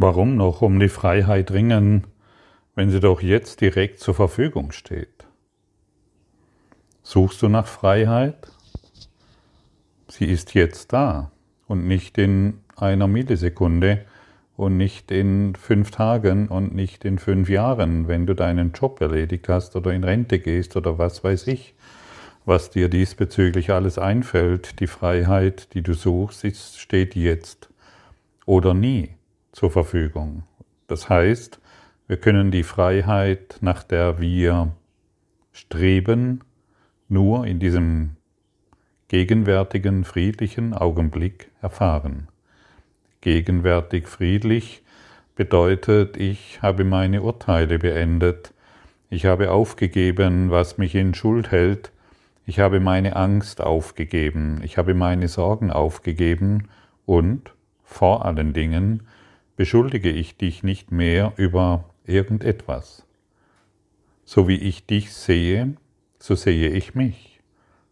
Warum noch um die Freiheit ringen, wenn sie doch jetzt direkt zur Verfügung steht? Suchst du nach Freiheit? Sie ist jetzt da und nicht in einer Millisekunde und nicht in fünf Tagen und nicht in fünf Jahren, wenn du deinen Job erledigt hast oder in Rente gehst oder was weiß ich, was dir diesbezüglich alles einfällt. Die Freiheit, die du suchst, steht jetzt oder nie zur Verfügung. Das heißt, wir können die Freiheit, nach der wir streben, nur in diesem gegenwärtigen friedlichen Augenblick erfahren. Gegenwärtig friedlich bedeutet, ich habe meine Urteile beendet, ich habe aufgegeben, was mich in Schuld hält, ich habe meine Angst aufgegeben, ich habe meine Sorgen aufgegeben und, vor allen Dingen, beschuldige ich dich nicht mehr über irgendetwas. So wie ich dich sehe, so sehe ich mich.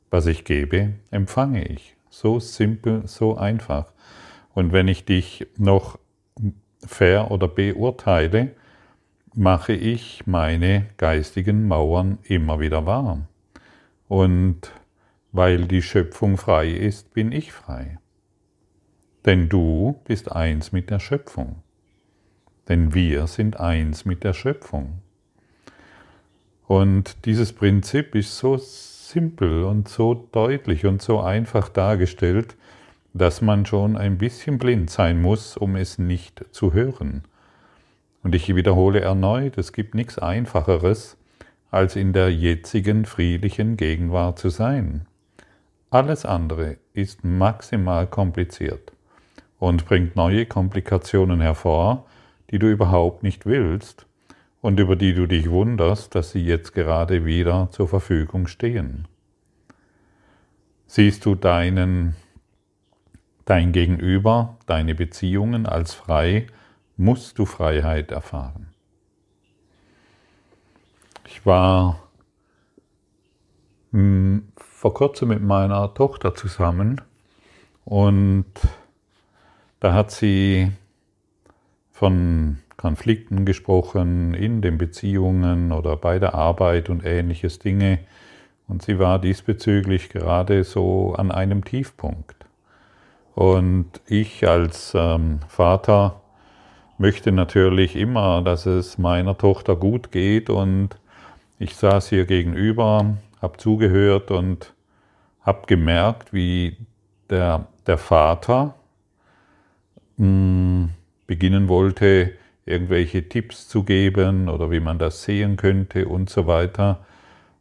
Was ich gebe, empfange ich. So simpel, so einfach. Und wenn ich dich noch fair oder beurteile, mache ich meine geistigen Mauern immer wieder warm. Und weil die Schöpfung frei ist, bin ich frei. Denn du bist eins mit der Schöpfung. Denn wir sind eins mit der Schöpfung. Und dieses Prinzip ist so simpel und so deutlich und so einfach dargestellt, dass man schon ein bisschen blind sein muss, um es nicht zu hören. Und ich wiederhole erneut, es gibt nichts Einfacheres, als in der jetzigen friedlichen Gegenwart zu sein. Alles andere ist maximal kompliziert und bringt neue Komplikationen hervor, die du überhaupt nicht willst und über die du dich wunderst, dass sie jetzt gerade wieder zur Verfügung stehen. Siehst du deinen, dein Gegenüber, deine Beziehungen als frei, musst du Freiheit erfahren. Ich war hm, vor kurzem mit meiner Tochter zusammen und da hat sie von Konflikten gesprochen in den Beziehungen oder bei der Arbeit und ähnliches Dinge. Und sie war diesbezüglich gerade so an einem Tiefpunkt. Und ich als ähm, Vater möchte natürlich immer, dass es meiner Tochter gut geht. Und ich saß hier gegenüber, habe zugehört und habe gemerkt, wie der, der Vater beginnen wollte, irgendwelche Tipps zu geben oder wie man das sehen könnte und so weiter.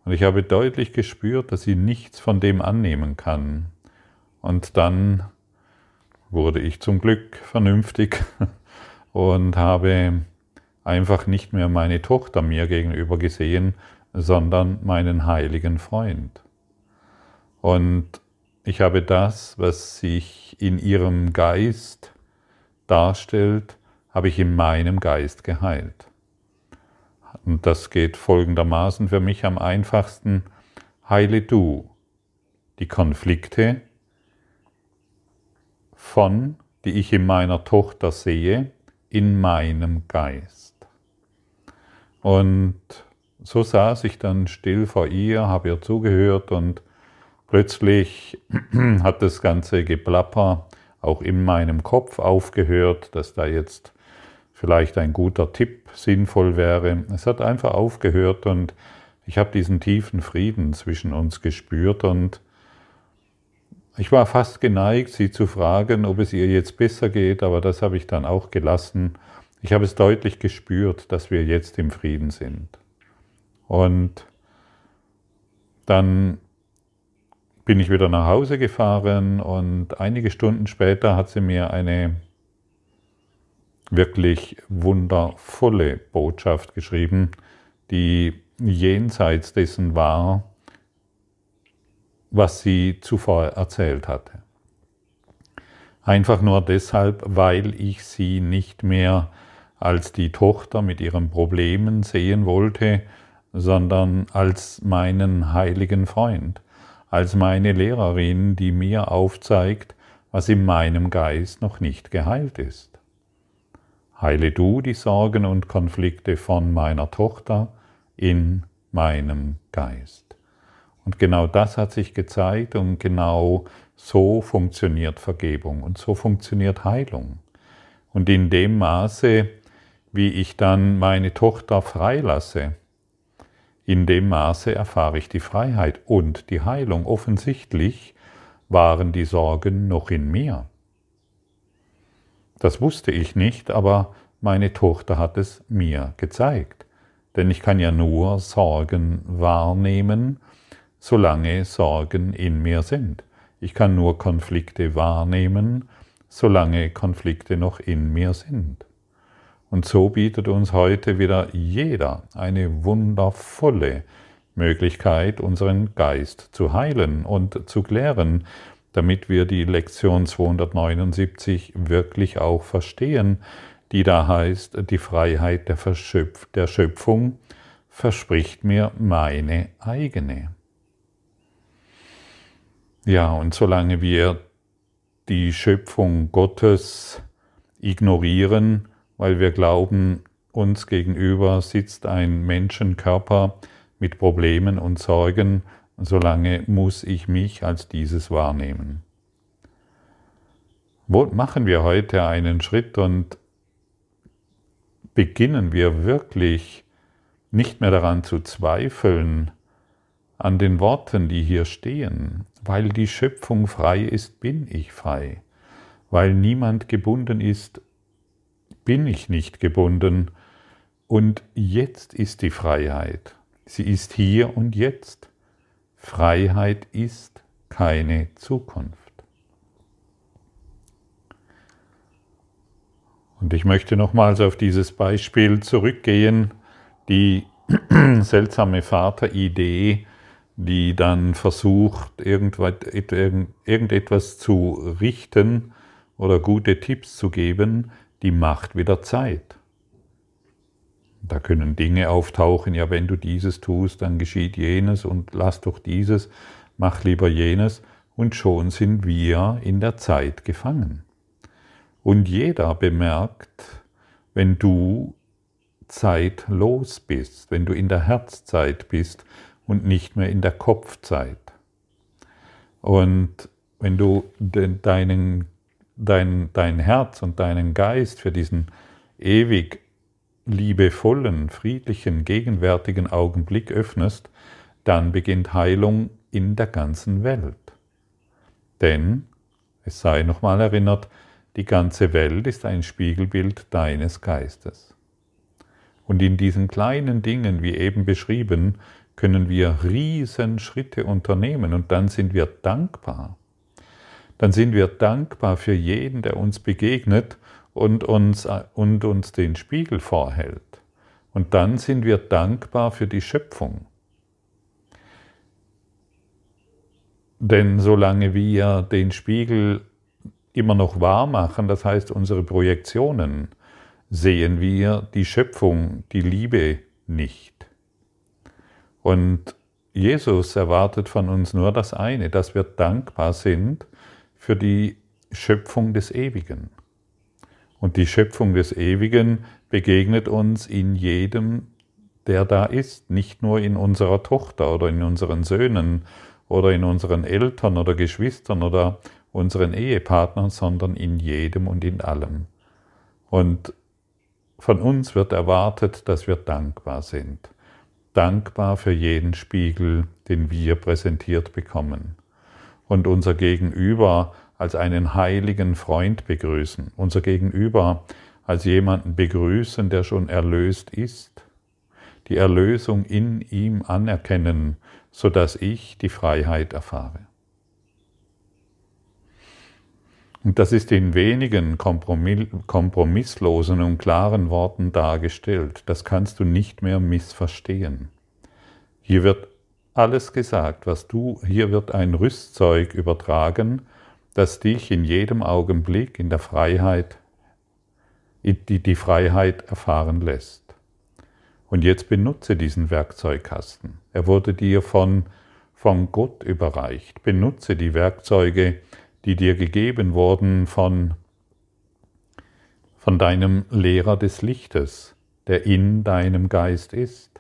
Und ich habe deutlich gespürt, dass sie nichts von dem annehmen kann. Und dann wurde ich zum Glück vernünftig und habe einfach nicht mehr meine Tochter mir gegenüber gesehen, sondern meinen heiligen Freund. Und ich habe das, was sich in ihrem Geist darstellt, habe ich in meinem Geist geheilt. Und das geht folgendermaßen für mich am einfachsten. Heile du die Konflikte von, die ich in meiner Tochter sehe, in meinem Geist. Und so saß ich dann still vor ihr, habe ihr zugehört und plötzlich hat das ganze Geplapper auch in meinem Kopf aufgehört, dass da jetzt vielleicht ein guter Tipp sinnvoll wäre. Es hat einfach aufgehört und ich habe diesen tiefen Frieden zwischen uns gespürt und ich war fast geneigt, sie zu fragen, ob es ihr jetzt besser geht, aber das habe ich dann auch gelassen. Ich habe es deutlich gespürt, dass wir jetzt im Frieden sind. Und dann bin ich wieder nach Hause gefahren und einige Stunden später hat sie mir eine wirklich wundervolle Botschaft geschrieben, die jenseits dessen war, was sie zuvor erzählt hatte. Einfach nur deshalb, weil ich sie nicht mehr als die Tochter mit ihren Problemen sehen wollte, sondern als meinen heiligen Freund als meine Lehrerin, die mir aufzeigt, was in meinem Geist noch nicht geheilt ist. Heile du die Sorgen und Konflikte von meiner Tochter in meinem Geist. Und genau das hat sich gezeigt und genau so funktioniert Vergebung und so funktioniert Heilung. Und in dem Maße, wie ich dann meine Tochter freilasse, in dem Maße erfahre ich die Freiheit und die Heilung. Offensichtlich waren die Sorgen noch in mir. Das wusste ich nicht, aber meine Tochter hat es mir gezeigt. Denn ich kann ja nur Sorgen wahrnehmen, solange Sorgen in mir sind. Ich kann nur Konflikte wahrnehmen, solange Konflikte noch in mir sind. Und so bietet uns heute wieder jeder eine wundervolle Möglichkeit, unseren Geist zu heilen und zu klären, damit wir die Lektion 279 wirklich auch verstehen, die da heißt, die Freiheit der, Verschöpf der Schöpfung verspricht mir meine eigene. Ja, und solange wir die Schöpfung Gottes ignorieren, weil wir glauben, uns gegenüber sitzt ein Menschenkörper mit Problemen und Sorgen, solange muss ich mich als dieses wahrnehmen. Wo machen wir heute einen Schritt und beginnen wir wirklich nicht mehr daran zu zweifeln, an den Worten, die hier stehen, weil die Schöpfung frei ist, bin ich frei, weil niemand gebunden ist, bin ich nicht gebunden, und jetzt ist die Freiheit, sie ist hier und jetzt. Freiheit ist keine Zukunft. Und ich möchte nochmals auf dieses Beispiel zurückgehen, die seltsame Vateridee, die dann versucht, irgendetwas zu richten oder gute Tipps zu geben, die macht wieder Zeit. Da können Dinge auftauchen, ja, wenn du dieses tust, dann geschieht jenes und lass doch dieses, mach lieber jenes, und schon sind wir in der Zeit gefangen. Und jeder bemerkt, wenn du zeitlos bist, wenn du in der Herzzeit bist und nicht mehr in der Kopfzeit. Und wenn du deinen, dein, dein Herz und deinen Geist für diesen ewig liebevollen, friedlichen, gegenwärtigen Augenblick öffnest, dann beginnt Heilung in der ganzen Welt. Denn, es sei nochmal erinnert, die ganze Welt ist ein Spiegelbild deines Geistes. Und in diesen kleinen Dingen, wie eben beschrieben, können wir Riesenschritte unternehmen und dann sind wir dankbar. Dann sind wir dankbar für jeden, der uns begegnet und uns, und uns den Spiegel vorhält. Und dann sind wir dankbar für die Schöpfung. Denn solange wir den Spiegel immer noch wahr machen, das heißt unsere Projektionen, sehen wir die Schöpfung, die Liebe nicht. Und Jesus erwartet von uns nur das eine, dass wir dankbar sind für die Schöpfung des Ewigen. Und die Schöpfung des Ewigen begegnet uns in jedem, der da ist, nicht nur in unserer Tochter oder in unseren Söhnen oder in unseren Eltern oder Geschwistern oder unseren Ehepartnern, sondern in jedem und in allem. Und von uns wird erwartet, dass wir dankbar sind. Dankbar für jeden Spiegel, den wir präsentiert bekommen. Und unser Gegenüber als einen heiligen Freund begrüßen, unser Gegenüber als jemanden begrüßen, der schon erlöst ist, die Erlösung in ihm anerkennen, sodass ich die Freiheit erfahre. Und das ist in wenigen kompromisslosen und klaren Worten dargestellt. Das kannst du nicht mehr missverstehen. Hier wird alles gesagt, was du, hier wird ein Rüstzeug übertragen, das dich in jedem Augenblick in der Freiheit, die, die Freiheit erfahren lässt. Und jetzt benutze diesen Werkzeugkasten. Er wurde dir von, von Gott überreicht. Benutze die Werkzeuge, die dir gegeben wurden von, von deinem Lehrer des Lichtes, der in deinem Geist ist,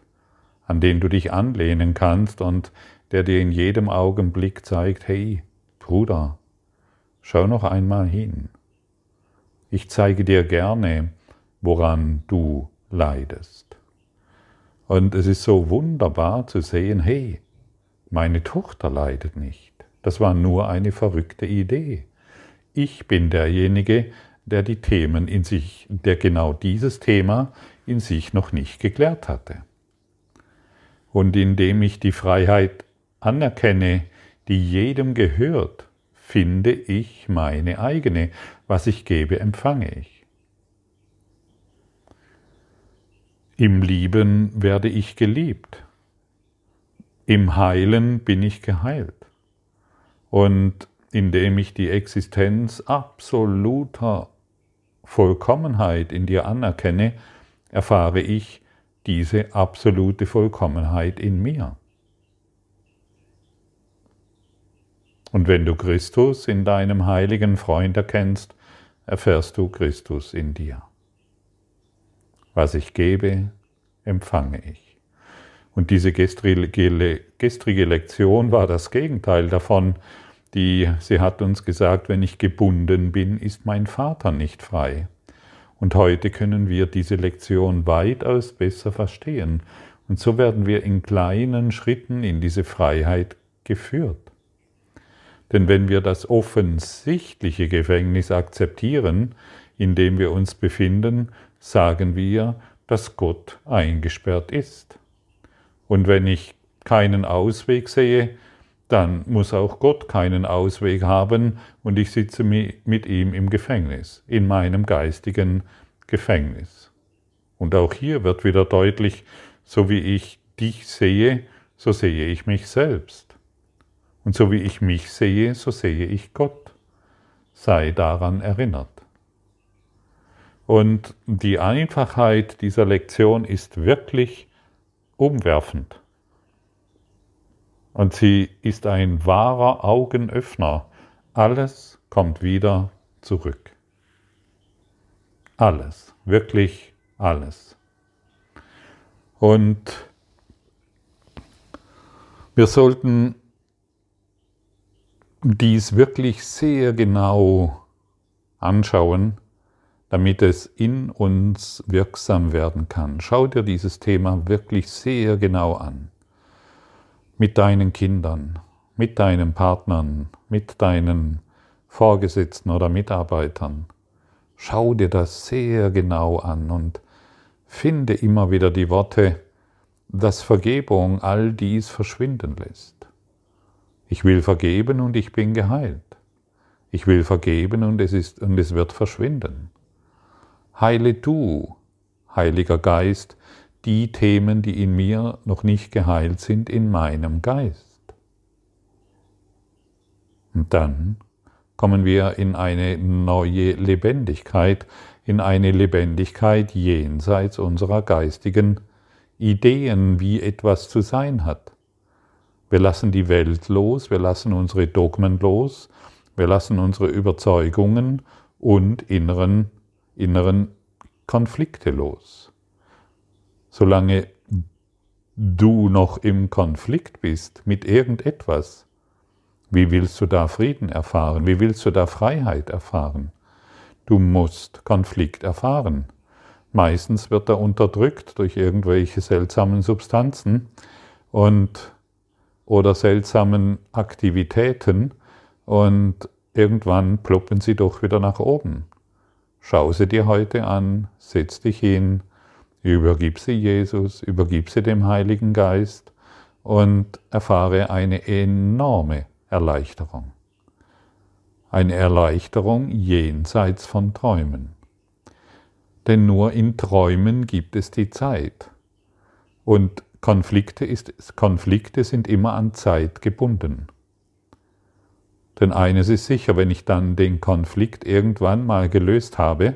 an den du dich anlehnen kannst und der dir in jedem Augenblick zeigt, hey, Bruder, schau noch einmal hin. Ich zeige dir gerne, woran du leidest. Und es ist so wunderbar zu sehen, hey, meine Tochter leidet nicht. Das war nur eine verrückte Idee. Ich bin derjenige, der die Themen in sich, der genau dieses Thema in sich noch nicht geklärt hatte. Und indem ich die Freiheit anerkenne, die jedem gehört, finde ich meine eigene. Was ich gebe, empfange ich. Im Lieben werde ich geliebt. Im Heilen bin ich geheilt. Und indem ich die Existenz absoluter Vollkommenheit in dir anerkenne, erfahre ich diese absolute Vollkommenheit in mir. Und wenn du Christus in deinem heiligen Freund erkennst, erfährst du Christus in dir. Was ich gebe, empfange ich. Und diese gestrige, Lektion war das Gegenteil davon, die sie hat uns gesagt, wenn ich gebunden bin, ist mein Vater nicht frei. Und heute können wir diese Lektion weitaus besser verstehen. Und so werden wir in kleinen Schritten in diese Freiheit geführt. Denn wenn wir das offensichtliche Gefängnis akzeptieren, in dem wir uns befinden, sagen wir, dass Gott eingesperrt ist. Und wenn ich keinen Ausweg sehe, dann muss auch Gott keinen Ausweg haben und ich sitze mit ihm im Gefängnis, in meinem geistigen Gefängnis. Und auch hier wird wieder deutlich, so wie ich dich sehe, so sehe ich mich selbst. Und so wie ich mich sehe, so sehe ich Gott. Sei daran erinnert. Und die Einfachheit dieser Lektion ist wirklich umwerfend. Und sie ist ein wahrer Augenöffner. Alles kommt wieder zurück. Alles, wirklich alles. Und wir sollten dies wirklich sehr genau anschauen, damit es in uns wirksam werden kann. Schau dir dieses Thema wirklich sehr genau an. Mit deinen Kindern, mit deinen Partnern, mit deinen Vorgesetzten oder Mitarbeitern. Schau dir das sehr genau an und finde immer wieder die Worte, dass Vergebung all dies verschwinden lässt. Ich will vergeben und ich bin geheilt. Ich will vergeben und es, ist, und es wird verschwinden. Heile du, Heiliger Geist, die Themen, die in mir noch nicht geheilt sind, in meinem Geist. Und dann kommen wir in eine neue Lebendigkeit, in eine Lebendigkeit jenseits unserer geistigen Ideen, wie etwas zu sein hat. Wir lassen die Welt los, wir lassen unsere Dogmen los, wir lassen unsere Überzeugungen und inneren, inneren Konflikte los. Solange du noch im Konflikt bist mit irgendetwas, wie willst du da Frieden erfahren? Wie willst du da Freiheit erfahren? Du musst Konflikt erfahren. Meistens wird er unterdrückt durch irgendwelche seltsamen Substanzen und oder seltsamen Aktivitäten und irgendwann ploppen sie doch wieder nach oben. Schau sie dir heute an, setz dich hin, übergib sie Jesus, übergib sie dem Heiligen Geist und erfahre eine enorme Erleichterung. Eine Erleichterung jenseits von Träumen. Denn nur in Träumen gibt es die Zeit. Und Konflikte, ist, Konflikte sind immer an Zeit gebunden. Denn eines ist sicher, wenn ich dann den Konflikt irgendwann mal gelöst habe,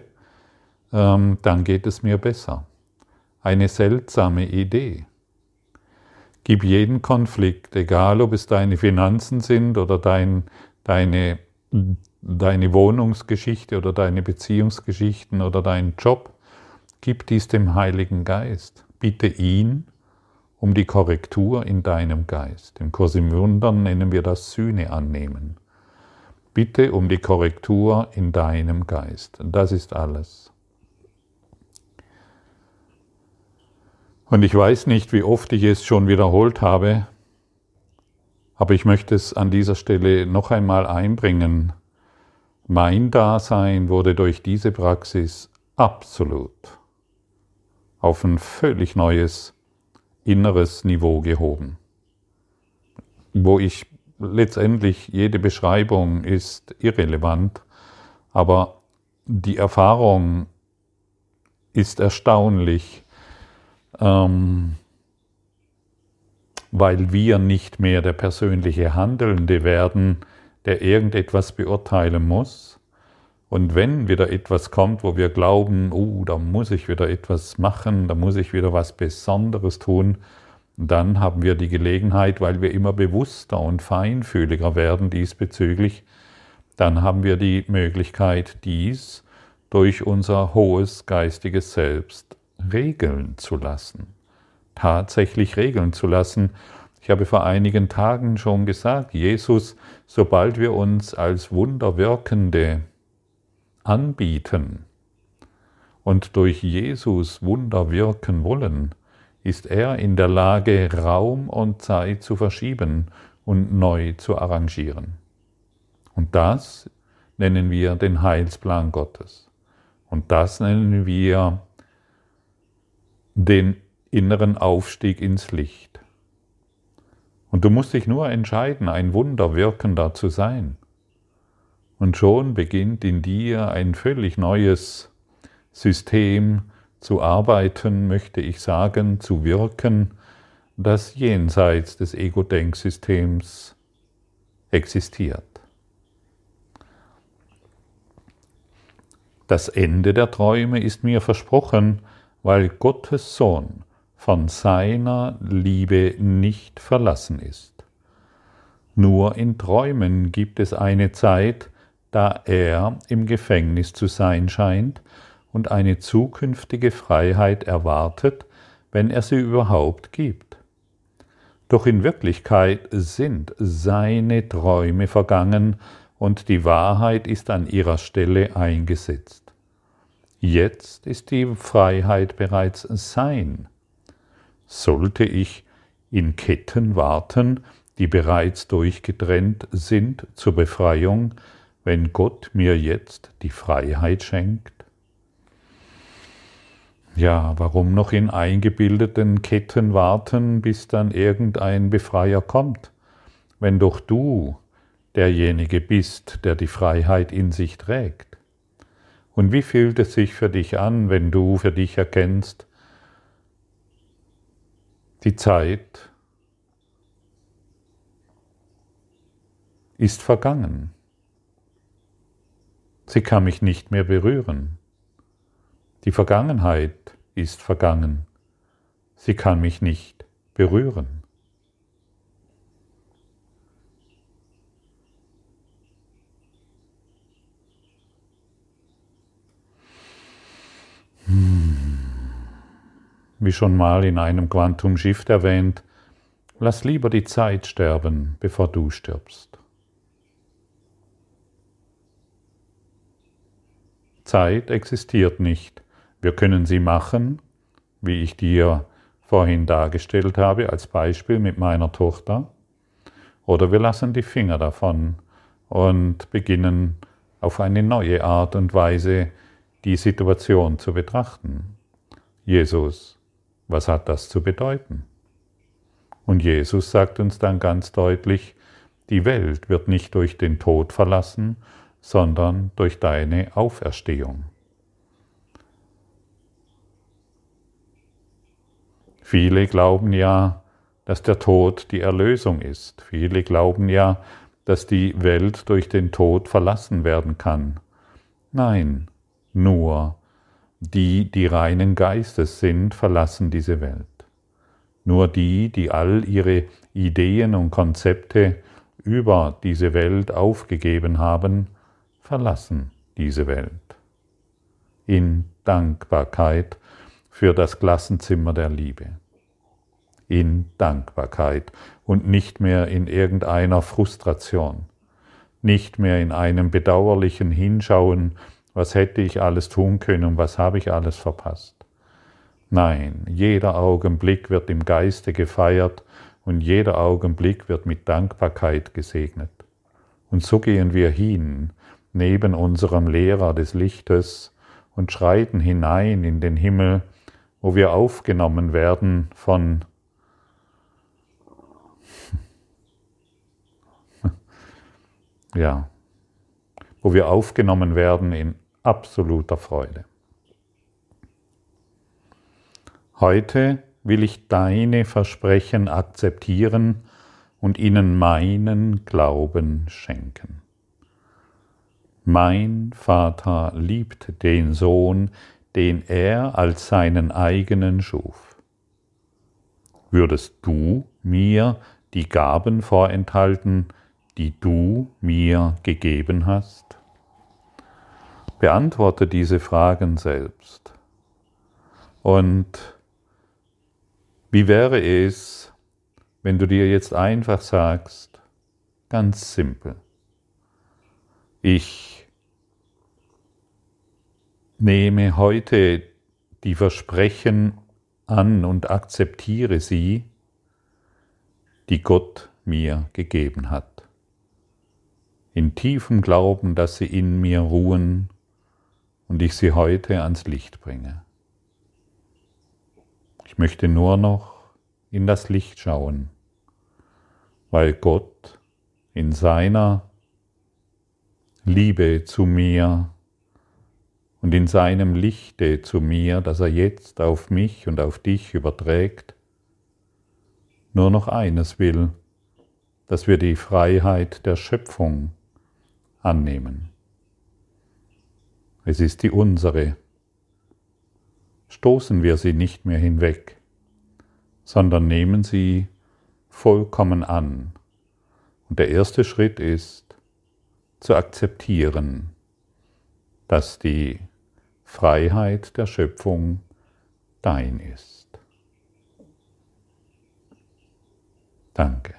ähm, dann geht es mir besser. Eine seltsame Idee. Gib jeden Konflikt, egal ob es deine Finanzen sind oder dein, deine deine Wohnungsgeschichte oder deine Beziehungsgeschichten oder deinen Job, gib dies dem Heiligen Geist. Bitte ihn um die Korrektur in deinem Geist. Im Kurs im Wundern nennen wir das Sühne annehmen. Bitte um die Korrektur in deinem Geist. Das ist alles. Und ich weiß nicht, wie oft ich es schon wiederholt habe, aber ich möchte es an dieser Stelle noch einmal einbringen. Mein Dasein wurde durch diese Praxis absolut auf ein völlig neues inneres Niveau gehoben, wo ich letztendlich jede Beschreibung ist irrelevant, aber die Erfahrung ist erstaunlich, ähm, weil wir nicht mehr der persönliche Handelnde werden, der irgendetwas beurteilen muss. Und wenn wieder etwas kommt, wo wir glauben, oh, da muss ich wieder etwas machen, da muss ich wieder was Besonderes tun, dann haben wir die Gelegenheit, weil wir immer bewusster und feinfühliger werden diesbezüglich, dann haben wir die Möglichkeit, dies durch unser hohes geistiges Selbst regeln zu lassen tatsächlich regeln zu lassen. Ich habe vor einigen Tagen schon gesagt, Jesus, sobald wir uns als Wunderwirkende anbieten und durch Jesus Wunder wirken wollen, ist er in der Lage, Raum und Zeit zu verschieben und neu zu arrangieren. Und das nennen wir den Heilsplan Gottes. Und das nennen wir den inneren Aufstieg ins Licht. Und du musst dich nur entscheiden, ein Wunderwirkender zu sein. Und schon beginnt in dir ein völlig neues System zu arbeiten, möchte ich sagen, zu wirken, das jenseits des Ego-Denksystems existiert. Das Ende der Träume ist mir versprochen, weil Gottes Sohn von seiner Liebe nicht verlassen ist. Nur in Träumen gibt es eine Zeit, da er im Gefängnis zu sein scheint und eine zukünftige Freiheit erwartet, wenn er sie überhaupt gibt. Doch in Wirklichkeit sind seine Träume vergangen und die Wahrheit ist an ihrer Stelle eingesetzt. Jetzt ist die Freiheit bereits sein. Sollte ich in Ketten warten, die bereits durchgetrennt sind zur Befreiung, wenn Gott mir jetzt die Freiheit schenkt? Ja, warum noch in eingebildeten Ketten warten, bis dann irgendein Befreier kommt, wenn doch du derjenige bist, der die Freiheit in sich trägt? Und wie fühlt es sich für dich an, wenn du für dich erkennst, die Zeit ist vergangen. Sie kann mich nicht mehr berühren. Die Vergangenheit ist vergangen. Sie kann mich nicht berühren. Wie schon mal in einem Quantum Shift erwähnt, lass lieber die Zeit sterben, bevor du stirbst. Zeit existiert nicht. Wir können sie machen, wie ich dir vorhin dargestellt habe, als Beispiel mit meiner Tochter. Oder wir lassen die Finger davon und beginnen auf eine neue Art und Weise die Situation zu betrachten. Jesus was hat das zu bedeuten? Und Jesus sagt uns dann ganz deutlich, die Welt wird nicht durch den Tod verlassen, sondern durch deine Auferstehung. Viele glauben ja, dass der Tod die Erlösung ist. Viele glauben ja, dass die Welt durch den Tod verlassen werden kann. Nein, nur die, die reinen Geistes sind, verlassen diese Welt. Nur die, die all ihre Ideen und Konzepte über diese Welt aufgegeben haben, verlassen diese Welt. In Dankbarkeit für das Klassenzimmer der Liebe. In Dankbarkeit und nicht mehr in irgendeiner Frustration, nicht mehr in einem bedauerlichen Hinschauen, was hätte ich alles tun können, was habe ich alles verpasst. Nein, jeder Augenblick wird im Geiste gefeiert und jeder Augenblick wird mit Dankbarkeit gesegnet. Und so gehen wir hin, neben unserem Lehrer des Lichtes, und schreiten hinein in den Himmel, wo wir aufgenommen werden von ja, wo wir aufgenommen werden in absoluter Freude. Heute will ich deine Versprechen akzeptieren und ihnen meinen Glauben schenken. Mein Vater liebt den Sohn, den er als seinen eigenen schuf. Würdest du mir die Gaben vorenthalten, die du mir gegeben hast? Beantworte diese Fragen selbst. Und wie wäre es, wenn du dir jetzt einfach sagst, ganz simpel, ich nehme heute die Versprechen an und akzeptiere sie, die Gott mir gegeben hat. In tiefem Glauben, dass sie in mir ruhen und ich sie heute ans Licht bringe. Ich möchte nur noch in das Licht schauen, weil Gott in seiner Liebe zu mir und in seinem Lichte zu mir, das er jetzt auf mich und auf dich überträgt, nur noch eines will, dass wir die Freiheit der Schöpfung annehmen. Es ist die unsere stoßen wir sie nicht mehr hinweg, sondern nehmen sie vollkommen an. Und der erste Schritt ist zu akzeptieren, dass die Freiheit der Schöpfung dein ist. Danke.